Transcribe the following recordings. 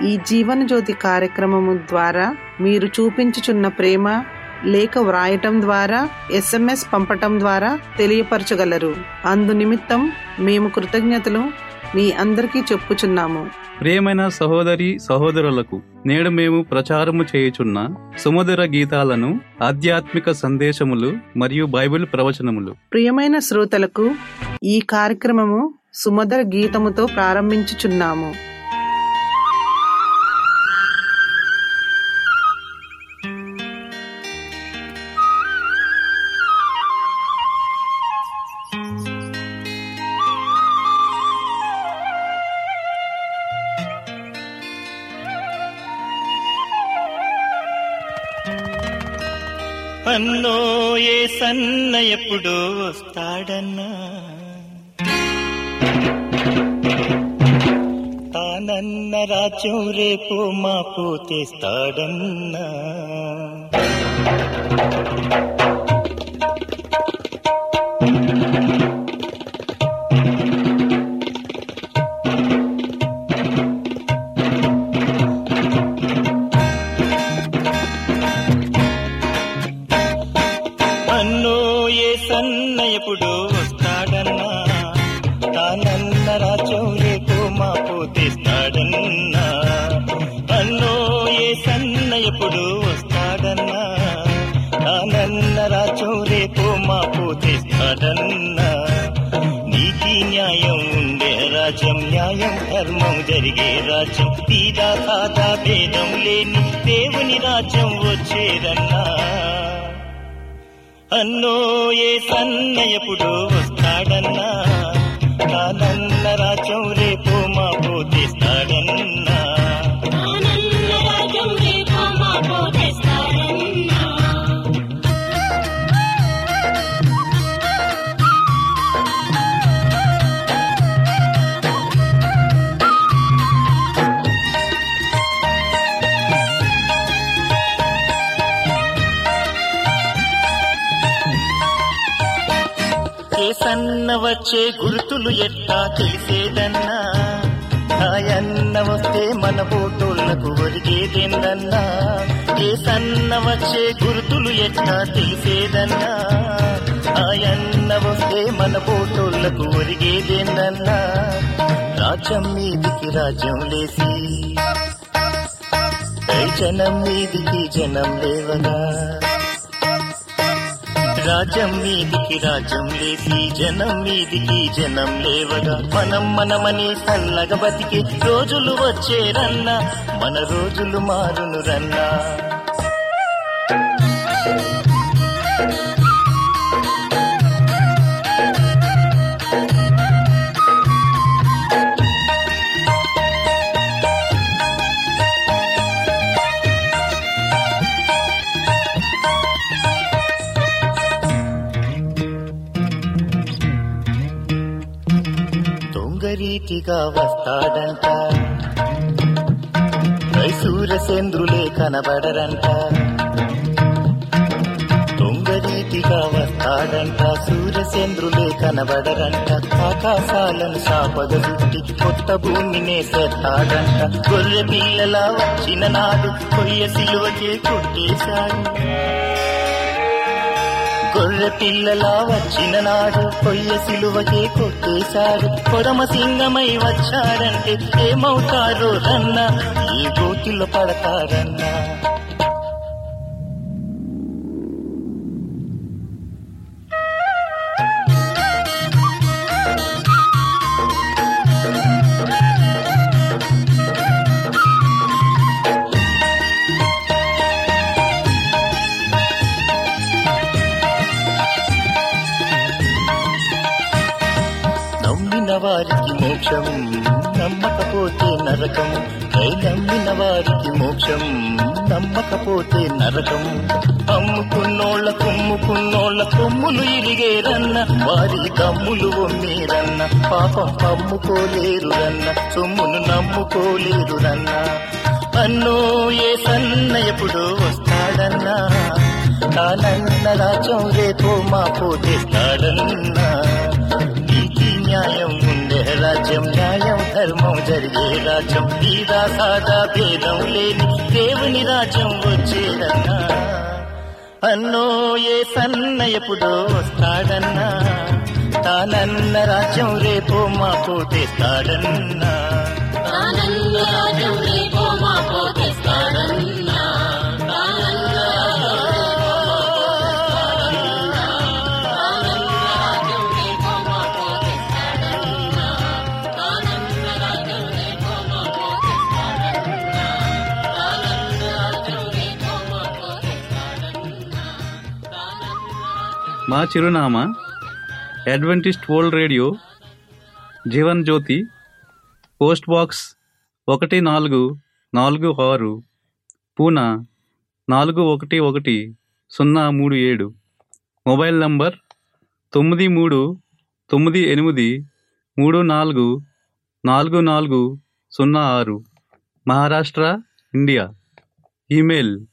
ఈ జీవన జ్యోతి కార్యక్రమము ద్వారా మీరు చూపించుచున్న ప్రేమ లేఖ వ్రాయటం ద్వారా ఎస్ఎంఎస్ పంపటం ద్వారా తెలియపరచగలరు. అందు నిమిత్తం మేము కృతజ్ఞతలు మీ అందరికీ చెప్పుచున్నాము. ప్రియమైన సహోదరి సహోదరులకు నేడు మేము ప్రచారము చేయుచున్న సుమధుర గీతాలను ఆధ్యాత్మిక సందేశములు మరియు బైబిల్ ప్రవచనములు. ప్రియమైన శ్రోతలకు ఈ కార్యక్రమము సుమధుర గీతముతో ప్రారంభించుచున్నాము. అన్నో ఏ సన్న ఎప్పుడు వస్తాడన్నా. తానన్న రాజ్యం రేపు మా పోతేస్తాడన్నా రాజ్యం తీదా సాదా భేదం లేని దేవుని రాజ్యం వచ్చేదన్నా. అన్నో ఏ సన్న వస్తాడన్నా. వచ్చే గుర్తులు ఎట్టా తెలిసేదన్నా? ఆయన్న వస్తే మన పోటోళ్ళకు ఒరిగేదేందన్నా? ఏ సన్న వచ్చే గుర్తులు ఎట్టా తెలిసేదన్నా? ఆయన్న వస్తే మన పోటోళ్ళకు ఒరిగేదేందన్నా? రాజ్యం మీదికి రాజ్యం లేసి జనం మీదికి జనం లేవగా? రాజ్యం మీదికి రాజ్యం లేసి జనం మీదికి జనం లేవగా. మనం మనమని సల్లగా బతికి రోజులు వచ్చేరన్నా మన రోజులు మారును రన్నా దొంగరీతిగా వస్తాడంట. సూర్యసేంద్రులే కనబడరంట. దొంగరీతిగా వస్తాడంట. సూర్యసేంద్రులే కనబడరంట. ఆకాశాలను సాపగ చుట్టి కొత్త భూమినే సెత్తాడంట గొర్రె పిల్లలా వచ్చిన నాడు కొయ్య సిలువకే కొట్టేశాడు. గొర్రె పిల్లలా వచ్చిన నాడు కొయ్య సిలువకే కొట్టేశాడు కొరమ సింగమై వచ్చాడంటే ఏమవుతారు రన్న? ఈ గోతిలో పడతారన్నా? నరకం. ఏ నమ్మిన వారికి మోక్షం. నమ్మకపోతే నరకం. అమ్ముకున్నోళ్ళ కొమ్ముకున్నోళ్ళ కొమ్ములు ఇరిగేరన్న వారి కమ్ములు ఒమ్మేరన్న. పాపం పమ్ముకోలేరు రన్న సొమ్మును నమ్ముకోలేరు రన్న అన్నో ఏ సన్నయప్పుడు వస్తాడన్నా. తానన్న రాజ్యం రేపో మాపో తెస్తాడన్నా నీతి న్యాయం ఉండే రాజ్యం న్యాయం ధర్మం జరిగే రాజ్యం. ఈదా సాదా భేదం లేని దేవుని రాజ్యం వచ్చేదన్నా. అన్నో ఏ సన్నయపుడో వస్తాడన్నా. తానన్న రాజ్యం రేపో మాకు తెస్తాడన్నా. ఆనంద రాజ్యం మా చిరునామా Adventist World Radio Jeevan Jyothi post box ఒకటి నాలుగు నాలుగు ఆరు పూనా నాలుగు ఒకటి ఒకటి సున్నా మూడు ఏడు. మొబైల్ నంబర్ తొమ్మిది మూడు తొమ్మిది ఎనిమిది మూడు నాలుగు నాలుగు నాలుగు సున్నా ఆరు. Maharashtra India. Email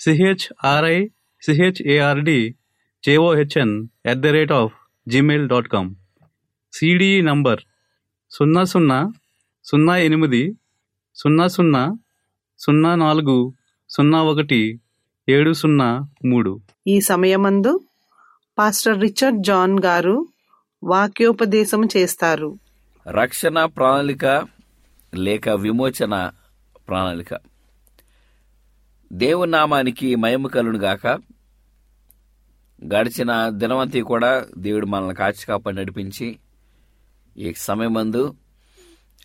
CHRI CHARD JOHN at the rate of Gmail dot com CDE number సున్నా సున్నా సున్నా ఎనిమిది సున్నా సున్నా సున్నా నాలుగు సున్నా ఒకటి ఏడు సున్నా మూడు. ఈ సమయమందు పాస్టర్ రిచర్డ్ జాన్ గారు వాక్యోపదేశం చేస్తారు. రక్షణ ప్రణాళిక లేక విమోచన ప్రణాళిక. దేవుని నామానికి మహిమ కలును గాక గడిచిన దినవంతి కూడా దేవుడు మనల్ని కాచి కాపాడి నడిపించి ఈ సమయమందు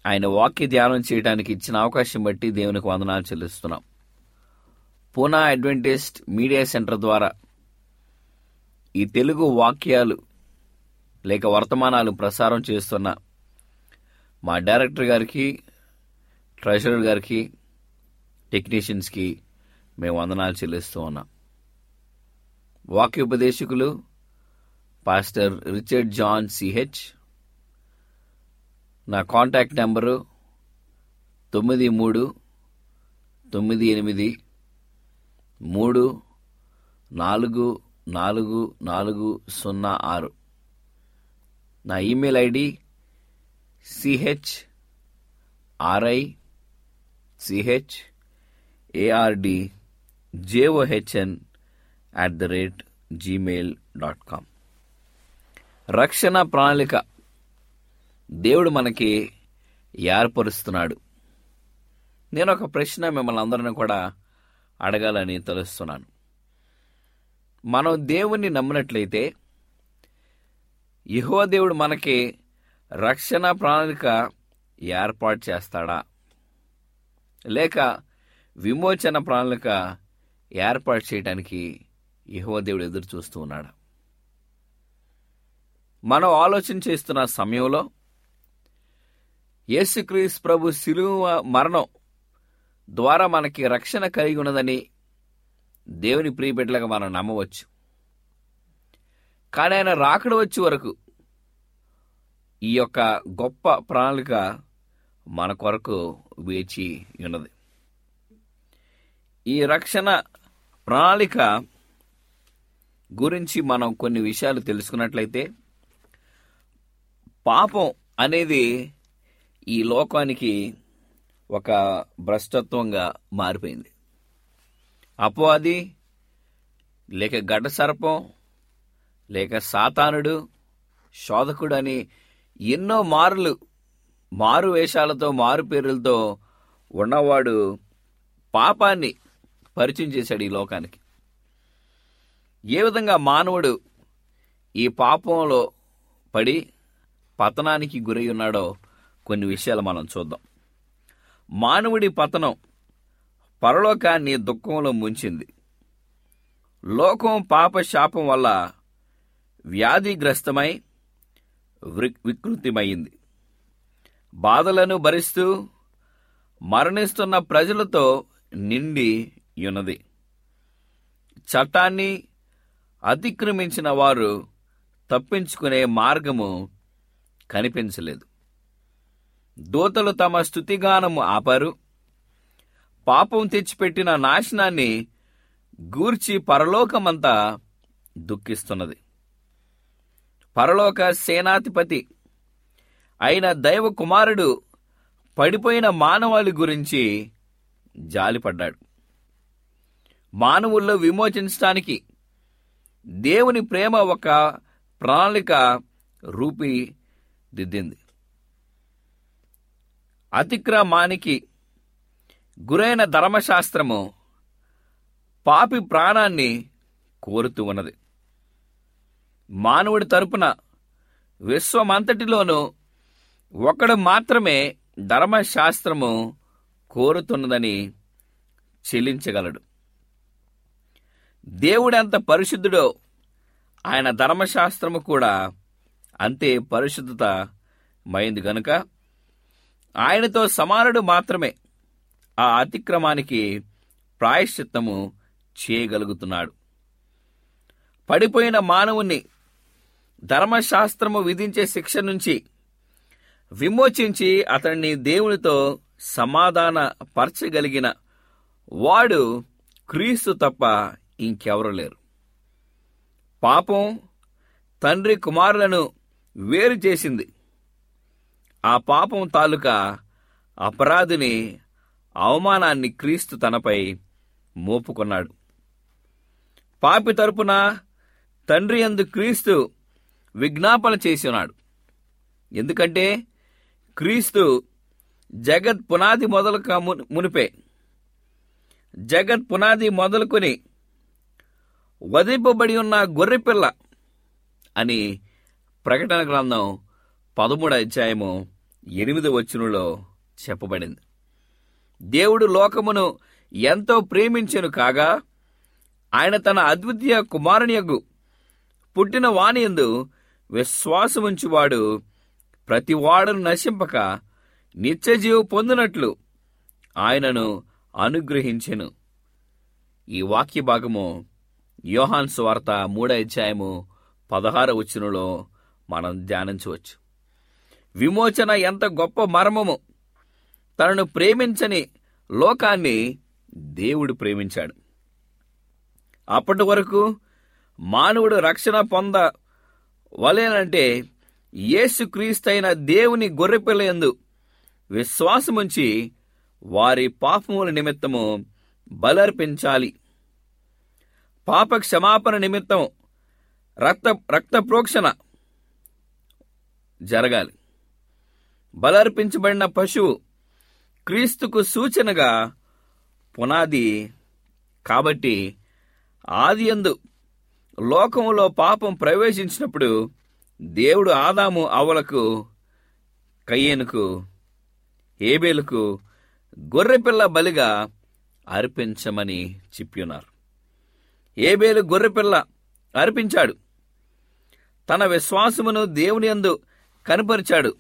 ఆయన వాక్య ధ్యానం చేయడానికి ఇచ్చిన అవకాశం బట్టి దేవునికి వందనాలు చెల్లిస్తున్నాం. పూనా అడ్వెంటిస్ట్ మీడియా సెంటర్ ద్వారా ఈ తెలుగు వాక్యాలు లేక వర్తమానాలు ప్రసారం చేస్తున్న మా డైరెక్టర్ గారికి ట్రెజరర్ గారికి టెక్నీషియన్స్కి మేము వందనాలు చెల్లిస్తూ ఉన్నాం. వాక్యోపదేశకులు పాస్టర్ రిచర్డ్ జాన్ సిహెచ్ నా కాంటాక్ట్ నెంబరు తొమ్మిది మూడు తొమ్మిది ఎనిమిది మూడు నాలుగు నాలుగు నాలుగు సున్నా ఆరు. నా email ID CH RI CH ARD JOHN at the rate Gmail dot com రక్షణ ప్రణాళిక. దేవుడు మనకి ఏర్పరుస్తున్నాడు. నేను ఒక ప్రశ్న మిమ్మల్ని అందరిని కూడా అడగాలని తలుస్తున్నాను. మనం దేవుణ్ణి నమ్మినట్లయితే యహో దేవుడు మనకి రక్షణ ప్రణాళిక ఏర్పాటు చేస్తాడా? లేక విమోచన ప్రణాళిక ఏర్పాటు చేయడానికి యెహోవా దేవుడు ఎదురు చూస్తూ ఉన్నాడు. మనం ఆలోచన చేస్తున్న సమయంలో యేసుక్రీస్ ప్రభు శిలువ మరణం ద్వారా మనకి రక్షణ కలిగి ఉన్నదని దేవుని ప్రియబిడ్డలుగా మనం నమ్మవచ్చు. కానీ ఆయన రాకడ వచ్చే వరకు ఈ యొక్క గొప్ప ప్రణాళిక మన కొరకు వేచి ఉన్నది. ఈ రక్షణ ప్రణాళిక గురించి మనం కొన్ని విషయాలు తెలుసుకున్నట్లయితే పాపం అనేది ఈ లోకానికి ఒక భ్రష్టత్వంగా మారిపోయింది. అపవాది లేక గడ్డ సర్పం లేక సాతానుడు శోధకుడు అని ఎన్నో మారులు మారు వేషాలతో మారు పేర్లతో ఉన్నవాడు పాపాన్ని పరిచయం చేశాడు ఈ లోకానికి. ఏ విధంగా మానవుడు ఈ పాపంలో పడి పతనానికి గురై ఉన్నాడో కొన్ని విషయాలు మనం చూద్దాం. మానవుడి పతనం పరలోకాన్ని దుఃఖంలో ముంచింది. లోకం పాప శాపం వల్ల వ్యాధిగ్రస్తమై వృ- వికృతిమైంది బాధలను భరిస్తూ మరణిస్తున్న ప్రజలతో నిండి ఉన్నది. చట్టాన్ని అతిక్రమించిన వారు తప్పించుకునే మార్గము కనిపించలేదు. దూతలు తమ స్థుతిగానము ఆపారు. పాపం తెచ్చిపెట్టిన నాశనాన్ని గూర్చి పరలోకమంతా దుఃఖిస్తున్నది. పరలోక సేనాధిపతి అయిన దైవ కుమారుడు పడిపోయిన మానవాళి గురించి జాలిపడ్డాడు. మానవుల్లో విమోచించడానికి దేవుని ప్రేమ ఒక ప్రణాళిక రూపిదిద్దింది అతిక్రమానికి గురైన ధర్మశాస్త్రము పాపి ప్రాణాన్ని కోరుతూ ఉన్నది. మానవుడి తరపున విశ్వమంతటిలోనూ ఒకడు మాత్రమే ధర్మశాస్త్రము కోరుతున్నదని చెల్లించగలడు దేవుడెంత పరిశుద్ధుడో ఆయన ధర్మశాస్త్రము కూడా అంతే పరిశుద్ధత మైంది గనుక ఆయనతో సమానుడు మాత్రమే ఆ అతిక్రమానికి ప్రాయశ్చిత్తము చేయగలుగుతున్నాడు. పడిపోయిన మానవుణ్ణి ధర్మశాస్త్రము విధించే శిక్ష నుంచి విమోచించి అతన్ని దేవునితో సమాధాన పరచగలిగిన వాడు క్రీస్తు తప్ప ఇంకెవరు లేరు పాపం తండ్రి కుమారులను వేరు చేసింది. ఆ పాపం తాలూకా అపరాధిని అవమానాన్ని క్రీస్తు తనపై మోపుకున్నాడు. పాపి తరపున తండ్రి యందు క్రీస్తు విజ్ఞాపన చేసి ఉన్నాడు ఎందుకంటే క్రీస్తు జగత్ పునాది మొదలుక మునిపే. జగత్ పునాది మొదలుకొని వధింపబడి ఉన్న గొర్రెపిల్ల అని ప్రకటన గ్రంథం పదమూడు అధ్యాయము ఎనిమిది వచనంలో చెప్పబడింది. దేవుడు లోకమును ఎంతో ప్రేమించెను కాగా ఆయన తన అద్వితీయ కుమారునియగు పుట్టిన వాణియందు విశ్వాసముంచువాడు ప్రతివాడును నశింపక నిత్యజీవు పొందినట్లు ఆయనను అనుగ్రహించెను. ఈ వాక్య భాగము యోహాన్ స్వార్త మూడో అధ్యాయము పదహార వచనంలో మనం ధ్యానించవచ్చు. విమోచన ఎంత గొప్ప మర్మము! తనను ప్రేమించని లోకాన్ని దేవుడు ప్రేమించాడు. అప్పటి వరకు మానవుడు రక్షణ పొంద వలేనంటే యేసుక్రీస్తైన దేవుని గొర్రెపిల్లయందు విశ్వాసముంచి వారి పాపముల నిమిత్తము బలర్పించాలి. పాప క్షమాపణ నిమిత్తం రక్త రక్త ప్రోక్షణ జరగాలి. బలర్పించబడిన పశువు క్రీస్తుకు సూచనగా పునాది కాబట్టి ఆదియందు లోకములో పాపం ప్రవేశించినప్పుడు దేవుడు ఆదాము అవలకు కయ్యేనుకు ఏబేలుకు గొర్రెపిల్ల బలిగా అర్పించమని చెప్పినారు ఏబేలు గొర్రెపిల్ల అర్పించాడు. తన విశ్వాసమును దేవుని యందు కనపరిచాడు.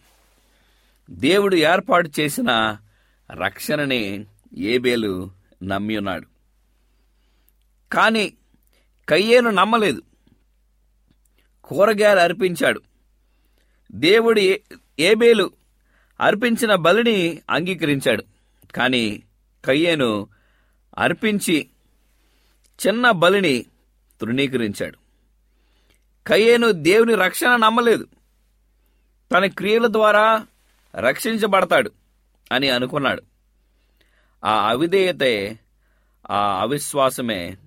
దేవుడు ఏర్పాటు చేసిన రక్షణని ఏబేలు నమ్మి ఉన్నాడు కాని కయ్యేను నమ్మలేదు. కూరగాయలు అర్పించాడు. దేవుడు ఏ- ఏబేలు అర్పించిన బలిని అంగీకరించాడు. కానీ కయ్యేను అర్పించి చిన్న బలిని తృణీకరించాడు. కయ్యేను దేవుని రక్షణ నమ్మలేదు. తన క్రియల ద్వారా రక్షించబడతాడు అని అనుకున్నాడు. ఆ అవిధేయతే ఆ అవిశ్వాసమే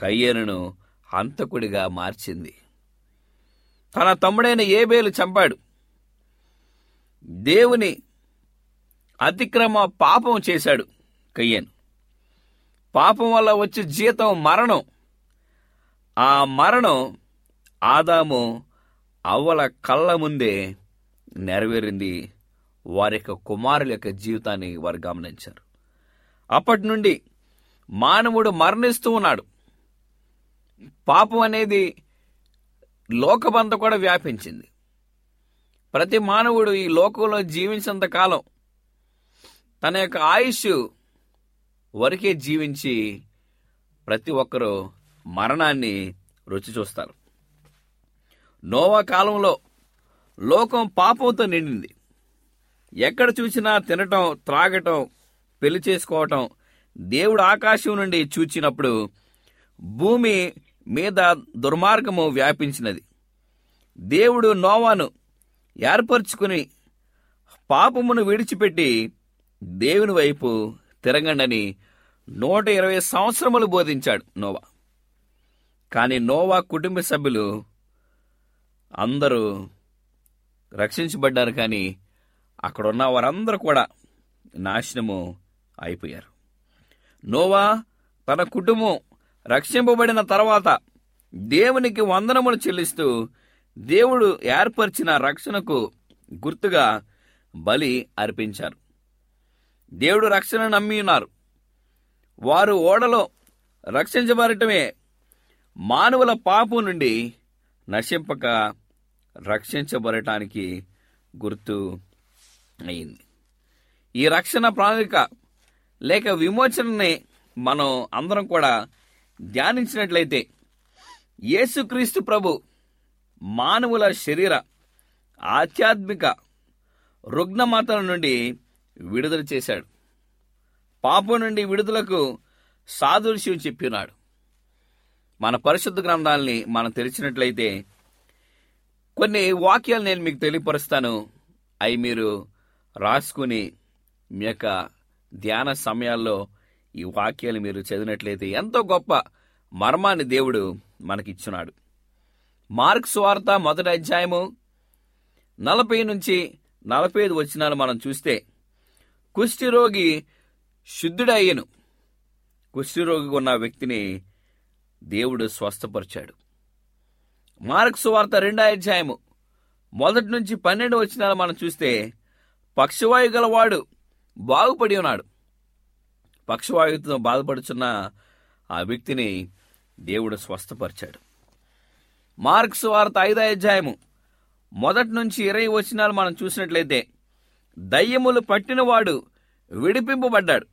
కయ్యేనును హంతకుడిగా మార్చింది. తన తమ్ముడైన ఏబేలు చంపాడు. దేవుని అతిక్రమ పాపం చేశాడు కయ్యను. పాపం వల్ల వచ్చే జీతం మరణం. ఆ మరణం ఆదాము అవ్వల కళ్ళ ముందే నెరవేరింది. వారి యొక్క కుమారుల యొక్క జీవితాన్ని వారు గమనించారు. అప్పటి నుండి మానవుడు మరణిస్తూ ఉన్నాడు. పాపం అనేది లోకమంతా కూడా వ్యాపించింది. ప్రతి మానవుడు ఈ లోకంలో జీవించినంత కాలం తన యొక్క ఆయుష్ వరకే జీవించి ప్రతి ఒక్కరూ మరణాన్ని రుచి చూస్తారు. నోవా కాలంలో లోకం పాపంతో నిండింది. ఎక్కడ చూసినా తినటం త్రాగటం పెళ్ళి చేసుకోవటం దేవుడు ఆకాశం నుండి చూచినప్పుడు భూమి మీద దుర్మార్గము వ్యాపించినది. దేవుడు నోవాను ఏర్పరచుకుని పాపమును విడిచిపెట్టి దేవుని వైపు తిరగండని నూట ఇరవై సంవత్సరములు బోధించాడు నోవా. కానీ నోవా కుటుంబ సభ్యులు అందరూ రక్షించబడ్డారు కానీ అక్కడ ఉన్న వారందరూ కూడా నాశనము అయిపోయారు. నోవా తన కుటుంబం రక్షింపబడిన తర్వాత దేవునికి వందనములు చెల్లిస్తూ దేవుడు ఏర్పరిచిన రక్షణకు గుర్తుగా బలి అర్పించారు. దేవుడు రక్షణ నమ్మి ఉన్నారు. వారు ఓడలో రక్షించబడటమే మానవుల పాపం నుండి నశింపక రక్షించబడటానికి గుర్తు అయింది. ఈ రక్షణ ప్రణాళిక లేక విమోచనని మనం అందరం కూడా ధ్యానించినట్లయితే యేసుక్రీస్తు ప్రభు మానవుల శరీర ఆధ్యాత్మిక రుగ్ణమాతల నుండి విడుదల చేశాడు. పాపం నుండి విడుదలకు సాదృశ్యం చెప్పినాడు. మన పరిశుద్ధ గ్రంథాలని మనం తెరిచినట్లయితే కొన్ని వాక్యాలు నేను మీకు తెలియపరుస్తాను. అవి మీరు రాసుకుని మీ యొక్క ధ్యాన సమయాల్లో ఈ వాక్యాలు మీరు చదివినట్లయితే ఎంతో గొప్ప మర్మాన్ని దేవుడు మనకిచ్చున్నాడు. మార్క్స్ వార్త మొదటి అధ్యాయము నలభై నుంచి నలభై ఐదు వచ్చినాలు మనం చూస్తే కుష్ఠిరోగి శుద్ధుడయ్యను. కుష్ఠిరోగి ఉన్న వ్యక్తిని దేవుడు స్వస్థపరిచాడు. మార్క్స్ వార్త రెండో అధ్యాయము మొదటి నుంచి పన్నెండు వచ్చినాలు మనం చూస్తే పక్షవాయు గలవాడు బాగుపడి ఉన్నాడు. పక్షవాయుతో బాధపడుచున్న ఆ వ్యక్తిని దేవుడు స్వస్థపరిచాడు. మార్క్స్ వార్త ఐదో అధ్యాయము మొదటి నుంచి ఇరవై వచనాలు మనం చూసినట్లయితే దయ్యములు పట్టినవాడు విడిపింపబడ్డాడు.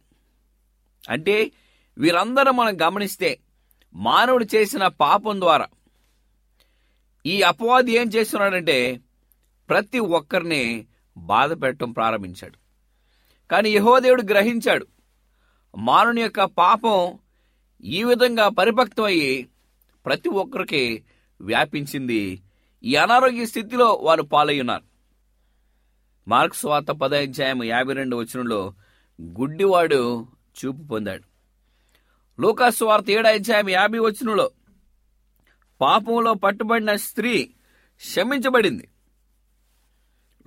అంటే వీరందరూ మనం గమనిస్తే మానవుడు చేసిన పాపం ద్వారా. ఈ అపవాది ఏం చేస్తున్నాడంటే ప్రతి ఒక్కరిని బాధ పెట్టడం ప్రారంభించాడు. కానీ యహోదేవుడు గ్రహించాడు మానవుని యొక్క పాపం ఈ విధంగా పరిపక్తం అయ్యి ప్రతి ఒక్కరికి వ్యాపించింది. ఈ అనారోగ్య స్థితిలో వారు పాలయ్యున్నారు. మార్క్స్ వార్త పదాధ్యాయం యాభై రెండు వచనంలో గుడ్డివాడు చూపు పొందాడు. లూకాసు వార్త ఏడాధ్యాయం యాభై వచనంలో పాపంలో పట్టుబడిన స్త్రీ క్షమించబడింది.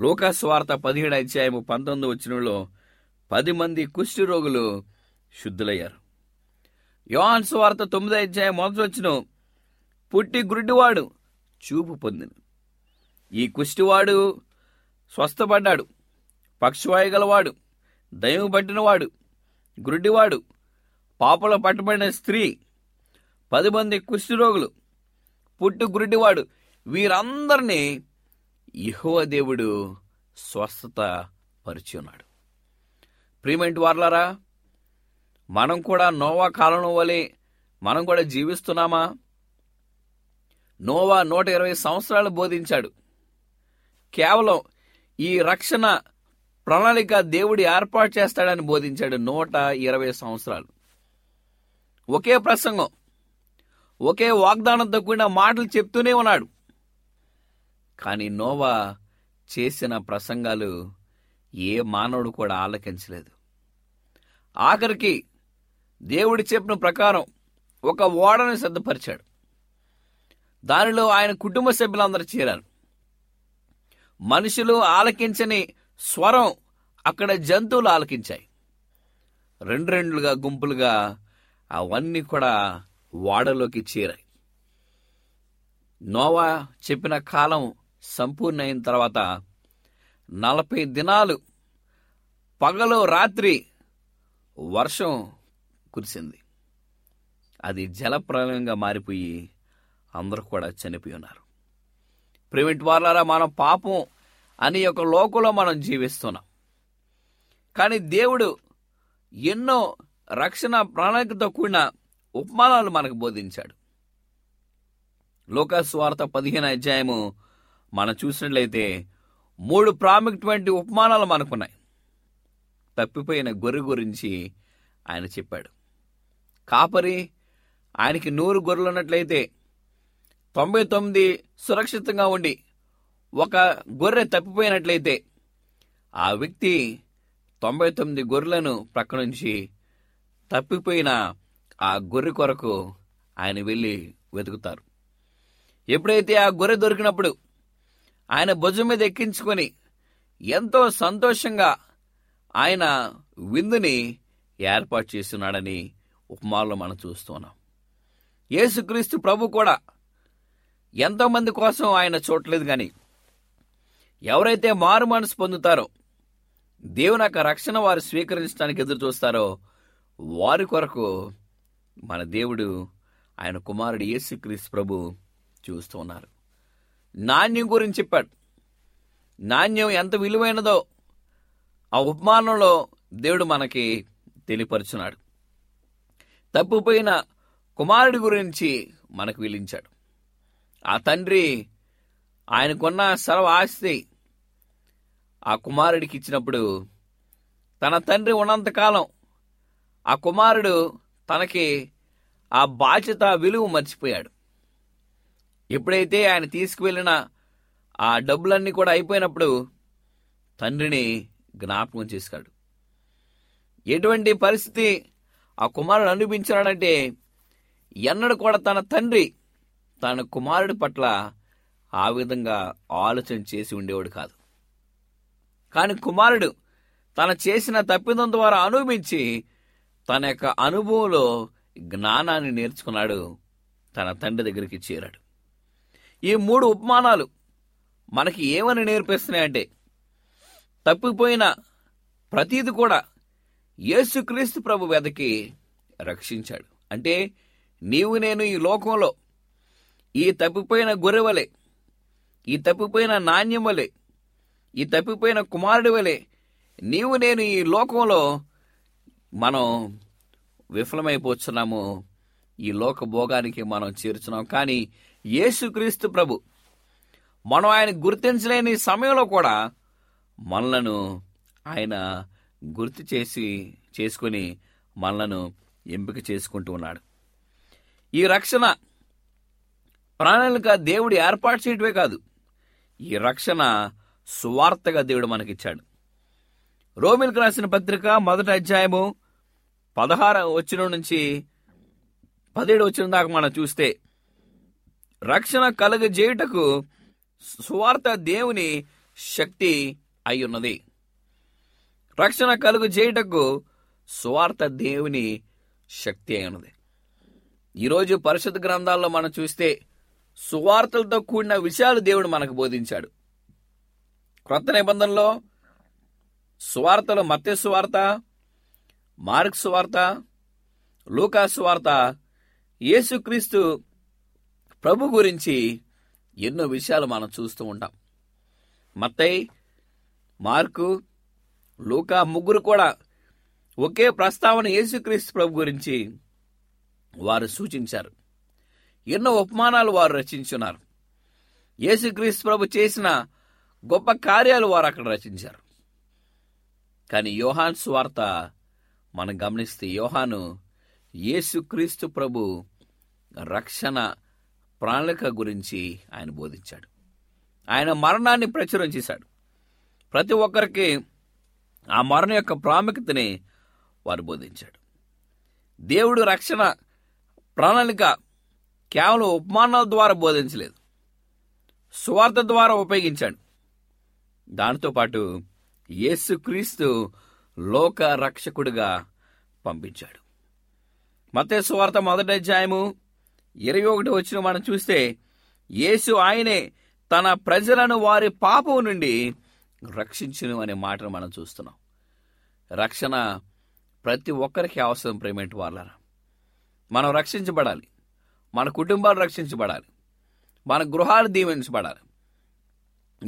లూకాసు వార్త పదిహేడు అధ్యాయం పంతొమ్మిది వచనంలో పది మంది కుష్టి రోగులు శుద్ధులయ్యారు. యోహాన్ వార్త తొమ్మిది అధ్యాయం మొదటి వచ్చిన పుట్టి గుడ్డివాడు చూపు పొందిన ఈ కుష్టివాడు స్వస్థపడ్డాడు. పక్షవాయు గలవాడు దయ్యం పట్టినవాడు గుడ్డివాడు పాపలో పట్టబడిన స్త్రీ పది మంది కుష్ఠరోగులు పుట్టు గురుడివాడు. వీరందరినీ యెహోవా దేవుడు స్వస్థత పరిచి ఉన్నాడు ప్రియమైంటి వార్లరా మనం కూడా నోవా కాలం వలె మనం కూడా జీవిస్తున్నామా? నోవా నూట ఇరవై సంవత్సరాలు బోధించాడు. కేవలం ఈ రక్షణ ప్రణాళిక దేవుడు ఏర్పాటు చేస్తాడని బోధించాడు నూట ఇరవై సంవత్సరాలు. ఒకే ప్రసంగం. ఒకే వాగ్దానంతో కూడిన మాటలు చెప్తూనే ఉన్నాడు. కానీ నోవా చేసిన ప్రసంగాలు ఏ మానవుడు కూడా ఆలకించలేదు. ఆఖరికి దేవుడు చెప్పిన ప్రకారం ఒక ఓడను సిద్ధపరిచాడు. దానిలో ఆయన కుటుంబ సభ్యులందరూ చేరారు. మనుషులు ఆలకించని స్వరం అక్కడ జంతువులు ఆలకించాయి. రెండు రెండులుగా గుంపులుగా అవన్నీ కూడా వాడలోకి చేరాయి. నోవా చెప్పిన కాలం సంపూర్ణ అయిన తర్వాత నలభై దినాలు పగలు రాత్రి వర్షం కురిసింది. అది జలప్రలయంగా మారిపోయి అందరూ కూడా చనిపోయి ఉన్నారు. ప్రిమిట్ వాళ్ళారా మనం పాపం అని ఒక లోకంలో మనం జీవిస్తున్నాం. కానీ దేవుడు ఎన్నో రక్షణ ప్రణాళికతో కూడిన ఉపమానాలు మనకు బోధించాడు. లోకస్వార్త పదిహేను అధ్యాయము మనం చూసినట్లయితే మూడు ప్రాముఖ్యమైన ఉపమానాలు మనకున్నాయి. తప్పిపోయిన గొర్రె గురించి ఆయన చెప్పాడు. కాపరి ఆయనకి నూరు గొర్రెలు ఉన్నట్లయితే తొంభై తొమ్మిది సురక్షితంగా ఉండి ఒక గొర్రె తప్పిపోయినట్లయితే ఆ వ్యక్తి తొంభై తొమ్మిది గొర్రెలను ప్రక్క నుంచి తప్పిపోయిన ఆ గొర్రె కొరకు ఆయన వెళ్ళి వెతుకుతారు. ఎప్పుడైతే ఆ గొర్రె దొరికినప్పుడు ఆయన భుజం మీద ఎక్కించుకొని ఎంతో సంతోషంగా ఆయన విందుని ఏర్పాటు చేస్తున్నాడని ఉపమాలో మనం చూస్తున్నాం. యేసుక్రీస్తు ప్రభు కూడా ఎంతో మంది కోసం ఆయన చూడలేదు కానీ ఎవరైతే మారు మనసు పొందుతారో దేవుని యొక్క రక్షణ వారు స్వీకరించడానికి ఎదురు చూస్తారో వారి కొరకు మన దేవుడు ఆయన కుమారుడు యేసుక్రీస్తు ప్రభు చూస్తూ ఉన్నారు. నాణ్యం గురించి చెప్పాడు. నాణ్యం ఎంత విలువైనదో ఆ ఉపమానంలో దేవుడు మనకి తెలియపరుచున్నాడు. తప్పిపోయిన కుమారుడి గురించి మనకు విలించాడు. ఆ తండ్రి ఆయనకున్న సర్వ ఆస్తి ఆ కుమారుడికి ఇచ్చినప్పుడు తన తండ్రి ఉన్నంతకాలం ఆ కుమారుడు తనకి ఆ బాధ్యత విలువ మర్చిపోయాడు. ఎప్పుడైతే ఆయన తీసుకువెళ్ళిన ఆ డబ్బులన్నీ కూడా అయిపోయినప్పుడు తండ్రిని జ్ఞాపకం చేశాడు. ఎటువంటి పరిస్థితి ఆ కుమారుడు అనిపించాడంటే ఎన్నడూ కూడా తన తండ్రి తన కుమారుడి పట్ల ఆ విధంగా ఆలోచన చేసి ఉండేవాడు కాదు. కానీ కుమారుడు తన చేసిన తప్పిదం ద్వారా అనుభవించి తన యొక్క అనుభవంలో జ్ఞానాన్ని నేర్చుకున్నాడు తన తండ్రి దగ్గరికి చేరాడు. ఈ మూడు ఉపమానాలు మనకి ఏమని నేర్పిస్తున్నాయంటే తప్పిపోయిన ప్రతీది కూడా యేసుక్రీస్తు ప్రభు వెదకి రక్షించాడు. అంటే నీవు నేను ఈ లోకంలో ఈ తప్పిపోయిన గొర్రె వలె ఈ తప్పిపోయిన నాణ్యం వలె ఈ తప్పిపోయిన కుమారుడి వలె నీవు నేను ఈ లోకంలో మనం విఫలమైపోతున్నాము. ఈ లోక భోగానికి మనం చేరుచున్నాం. కానీ యేసుక్రీస్తు ప్రభు మనం ఆయన గుర్తించలేని సమయంలో కూడా మనలను ఆయన గుర్తు చేసి చేసుకుని మనలను ఎంపిక చేసుకుంటూ ఉన్నాడు. ఈ రక్షణ ప్రాణాలుగా దేవుడు ఏర్పాటు చేయటమే కాదు ఈ రక్షణ సువార్తగా దేవుడు మనకిచ్చాడు. రోమిల్కి రాసిన పత్రిక మొదటి అధ్యాయము పదహార వచ్చిన నుంచి పదిహేడు వచ్చిన దాకా మనం చూస్తే రక్షణ కలుగజేయుటకు సువార్త దేవుని శక్తి అయి ఉన్నది రక్షణ కలుగజేయుటకు సువార్త దేవుని శక్తి అయి ఉన్నది ఈరోజు పరిశుద్ధ గ్రంథాల్లో మనం చూస్తే సువార్తలతో కూడిన విషయాలు దేవుడు మనకు బోధించాడు. క్రొత్త నిబంధనలో సువార్తలు మత్య సువార్త మార్క్ సువార్త లూకా సువార్త యేసుక్రీస్తు ప్రభు గురించి ఎన్నో విషయాలు మనం చూస్తూ ఉంటాం. మత్తై మార్కు లూకా ముగ్గురు కూడా ఒకే ప్రస్తావన యేసుక్రీస్తు ప్రభు గురించి వారు సూచించారు. ఎన్నో ఉపమానాలు వారు రచించున్నారు. యేసుక్రీస్తు ప్రభు చేసిన గొప్ప కార్యాలు వారు అక్కడ రచించారు. కానీ యోహాన్ స్వార్త మనం గమనిస్తే యోహాను యేసుక్రీస్తు ప్రభు రక్షణ ప్రణాళిక గురించి ఆయన బోధించాడు. ఆయన మరణాన్ని ప్రచురం చేశాడు. ప్రతి ఒక్కరికి ఆ మరణం యొక్క ప్రాముఖ్యతని వారు బోధించాడు. దేవుడు రక్షణ ప్రణాళిక కేవలం ఉపమానాల ద్వారా బోధించలేదు. సువార్త ద్వారా ఉపయోగించాడు. దానితో పాటు యేసుక్రీస్తు లోక రక్షకుడిగా పంపించాడు. మతే సువార్త మొదటి అధ్యాయము ఇరవై ఒకటి వచ్చిన మనం చూస్తే యేసు ఆయనే తన ప్రజలను వారి పాపం నుండి రక్షించును అనే మాటను మనం చూస్తున్నాం. రక్షణ ప్రతి ఒక్కరికి అవసరం ప్రేమేంటి వాళ్ళరా మనం రక్షించబడాలి. మన కుటుంబాలు రక్షించబడాలి. మన గృహాలు దీవించబడాలి.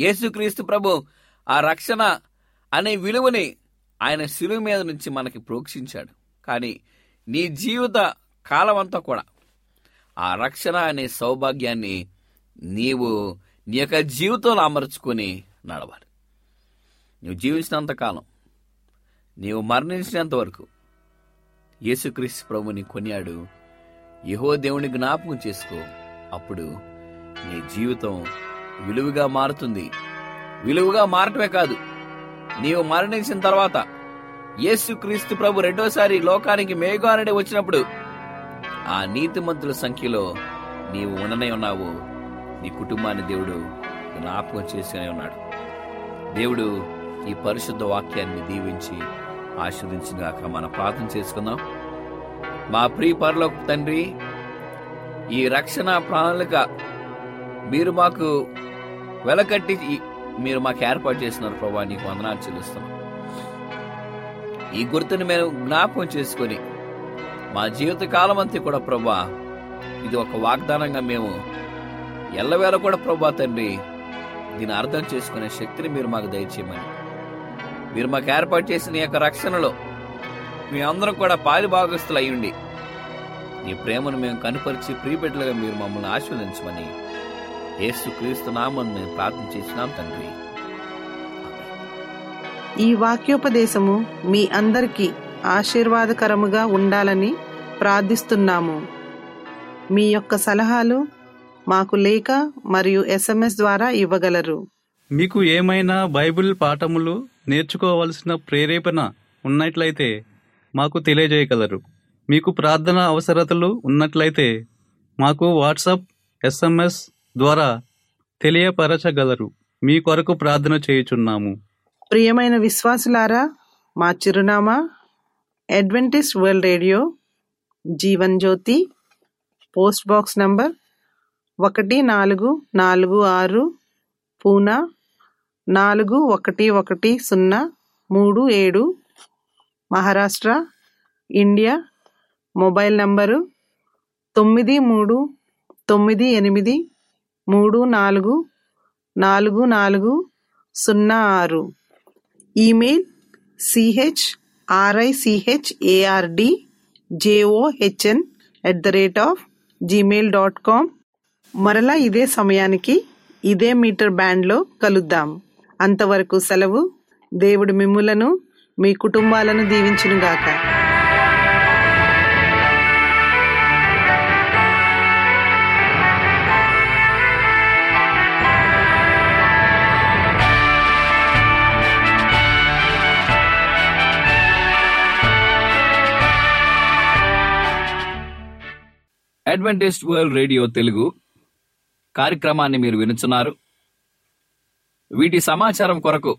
యేసుక్రీస్తు ప్రభు ఆ రక్షణ అనే విలువని ఆయన శిలువ మీద నుంచి మనకి ప్రోక్షించాడు. కానీ నీ జీవిత కాలం అంతా కూడా ఆ రక్షణ అనే సౌభాగ్యాన్ని నీవు నీ యొక్క జీవితంలో అమర్చుకొని నడవాలి. నువ్వు జీవించినంత కాలం నీవు మరణించినంత వరకు యేసుక్రీస్తు ప్రభుని కొనియాడు యహో దేవుని జ్ఞాపకం చేసుకో. అప్పుడు నీ జీవితం విలువగా మారుతుంది. విలువగా మారటమే కాదు. నీవు మరణించిన తర్వాత యేసుక్రీస్తు ప్రభు రెండోసారి లోకానికి మేఘానుడి వచ్చినప్పుడు ఆ నీతిమంతుల సంఖ్యలో నీవు ఉండనే ఉన్నావు. నీ కుటుంబాన్ని దేవుడు జ్ఞాపకం చేసుకునే ఉన్నాడు. దేవుడు ఈ పరిశుద్ధ వాక్యాన్ని దీవించి ఆశ్రదించినాక మన ప్రార్థన చేసుకుందాం. మా ప్రియ పరలోక తండ్రి ఈ రక్షణ ప్రణాళిక మీరు మాకు వెలకట్టి మీరు మాకు ఏర్పాటు చేస్తున్నారు ప్రభా నీకు వందనాలు చెల్లిస్తున్నాం. ఈ గుర్తుని మేము జ్ఞాపకం చేసుకొని మా జీవిత కాలం అంతా కూడా ప్రభా ఇది ఒక వాగ్దానంగా మేము ఎల్లవేళ కూడా ప్రభా తండ్రి దీన్ని అర్థం చేసుకునే శక్తిని మీరు మాకు దయచేయమని. మీరు మాకు ఏర్పాటు చేసిన యొక్క రక్షణలో మీ అందరం కూడా పాలి భాగస్తులు అయ్యుండి. నీ ప్రేమను మేము కనుపరిచి ప్రియబిడ్డలుగా మీరు మమ్మల్ని ఆశీర్వదించమని యేసు క్రీస్తు నామని మేము ప్రార్థన చేసినాం తండ్రి. ఈ వాక్యోపదేశము మీ అందరికీ ఆశీర్వాదకరముగా ఉండాలని ప్రార్థిస్తున్నాము. మీ యొక్క సలహాలు మాకు లేఖ మరియు ఎస్ఎంఎస్ ద్వారా ఇవ్వగలరు. మీకు ఏమైనా బైబిల్ పాఠములు నేర్చుకోవలసిన ప్రేరేపణ ఉన్నట్లయితే మాకు తెలియజేయగలరు. మీకు ప్రార్థన అవసరతలు ఉన్నట్లయితే మాకు వాట్సాప్ ఎస్ఎంఎస్ ద్వారా తెలియపరచగలరు. మీ కొరకు ప్రార్థన చేయుచున్నాము. ప్రియమైన విశ్వాసులారా మా చిరునామా Adventist World Radio Jeevan Jyothi post box number ఒకటి నాలుగు నాలుగు ఆరు పూనా నాలుగు ఒకటి ఒకటి సున్నా మూడు ఏడు మహారాష్ట్ర ఇండియా మొబైల్ నంబరు తొమ్మిది మూడు తొమ్మిది ఎనిమిది మూడు నాలుగు నాలుగు నాలుగు సున్నా ఆరు. Email CH RICH ARD JOHN at the rate of Gmail dot com మరలా ఇదే సమయానికి ఇదే మీటర్ బ్యాండ్లో కలుద్దాం. అంతవరకు సెలవు. దేవుడు మిమ్ములను మీ కుటుంబాలను దీవించునుగాక. అడ్వెంటేజ్ వరల్డ్ రేడియో తెలుగు కార్యక్రమాన్ని మీరు వినుచున్నారు. వీటి సమాచారం కొరకు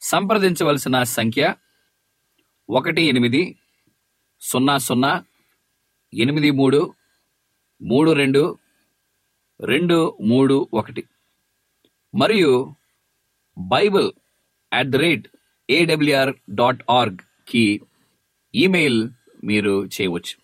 సంప్రదించవలసిన సంఖ్య ఒకటి ఎనిమిది సున్నా సున్నా ఎనిమిది మూడు మూడు రెండు రెండు మూడు ఒకటి. మరియు Bible at the rate AWR dot ఆర్గ్కి email మీరు చేయవచ్చు.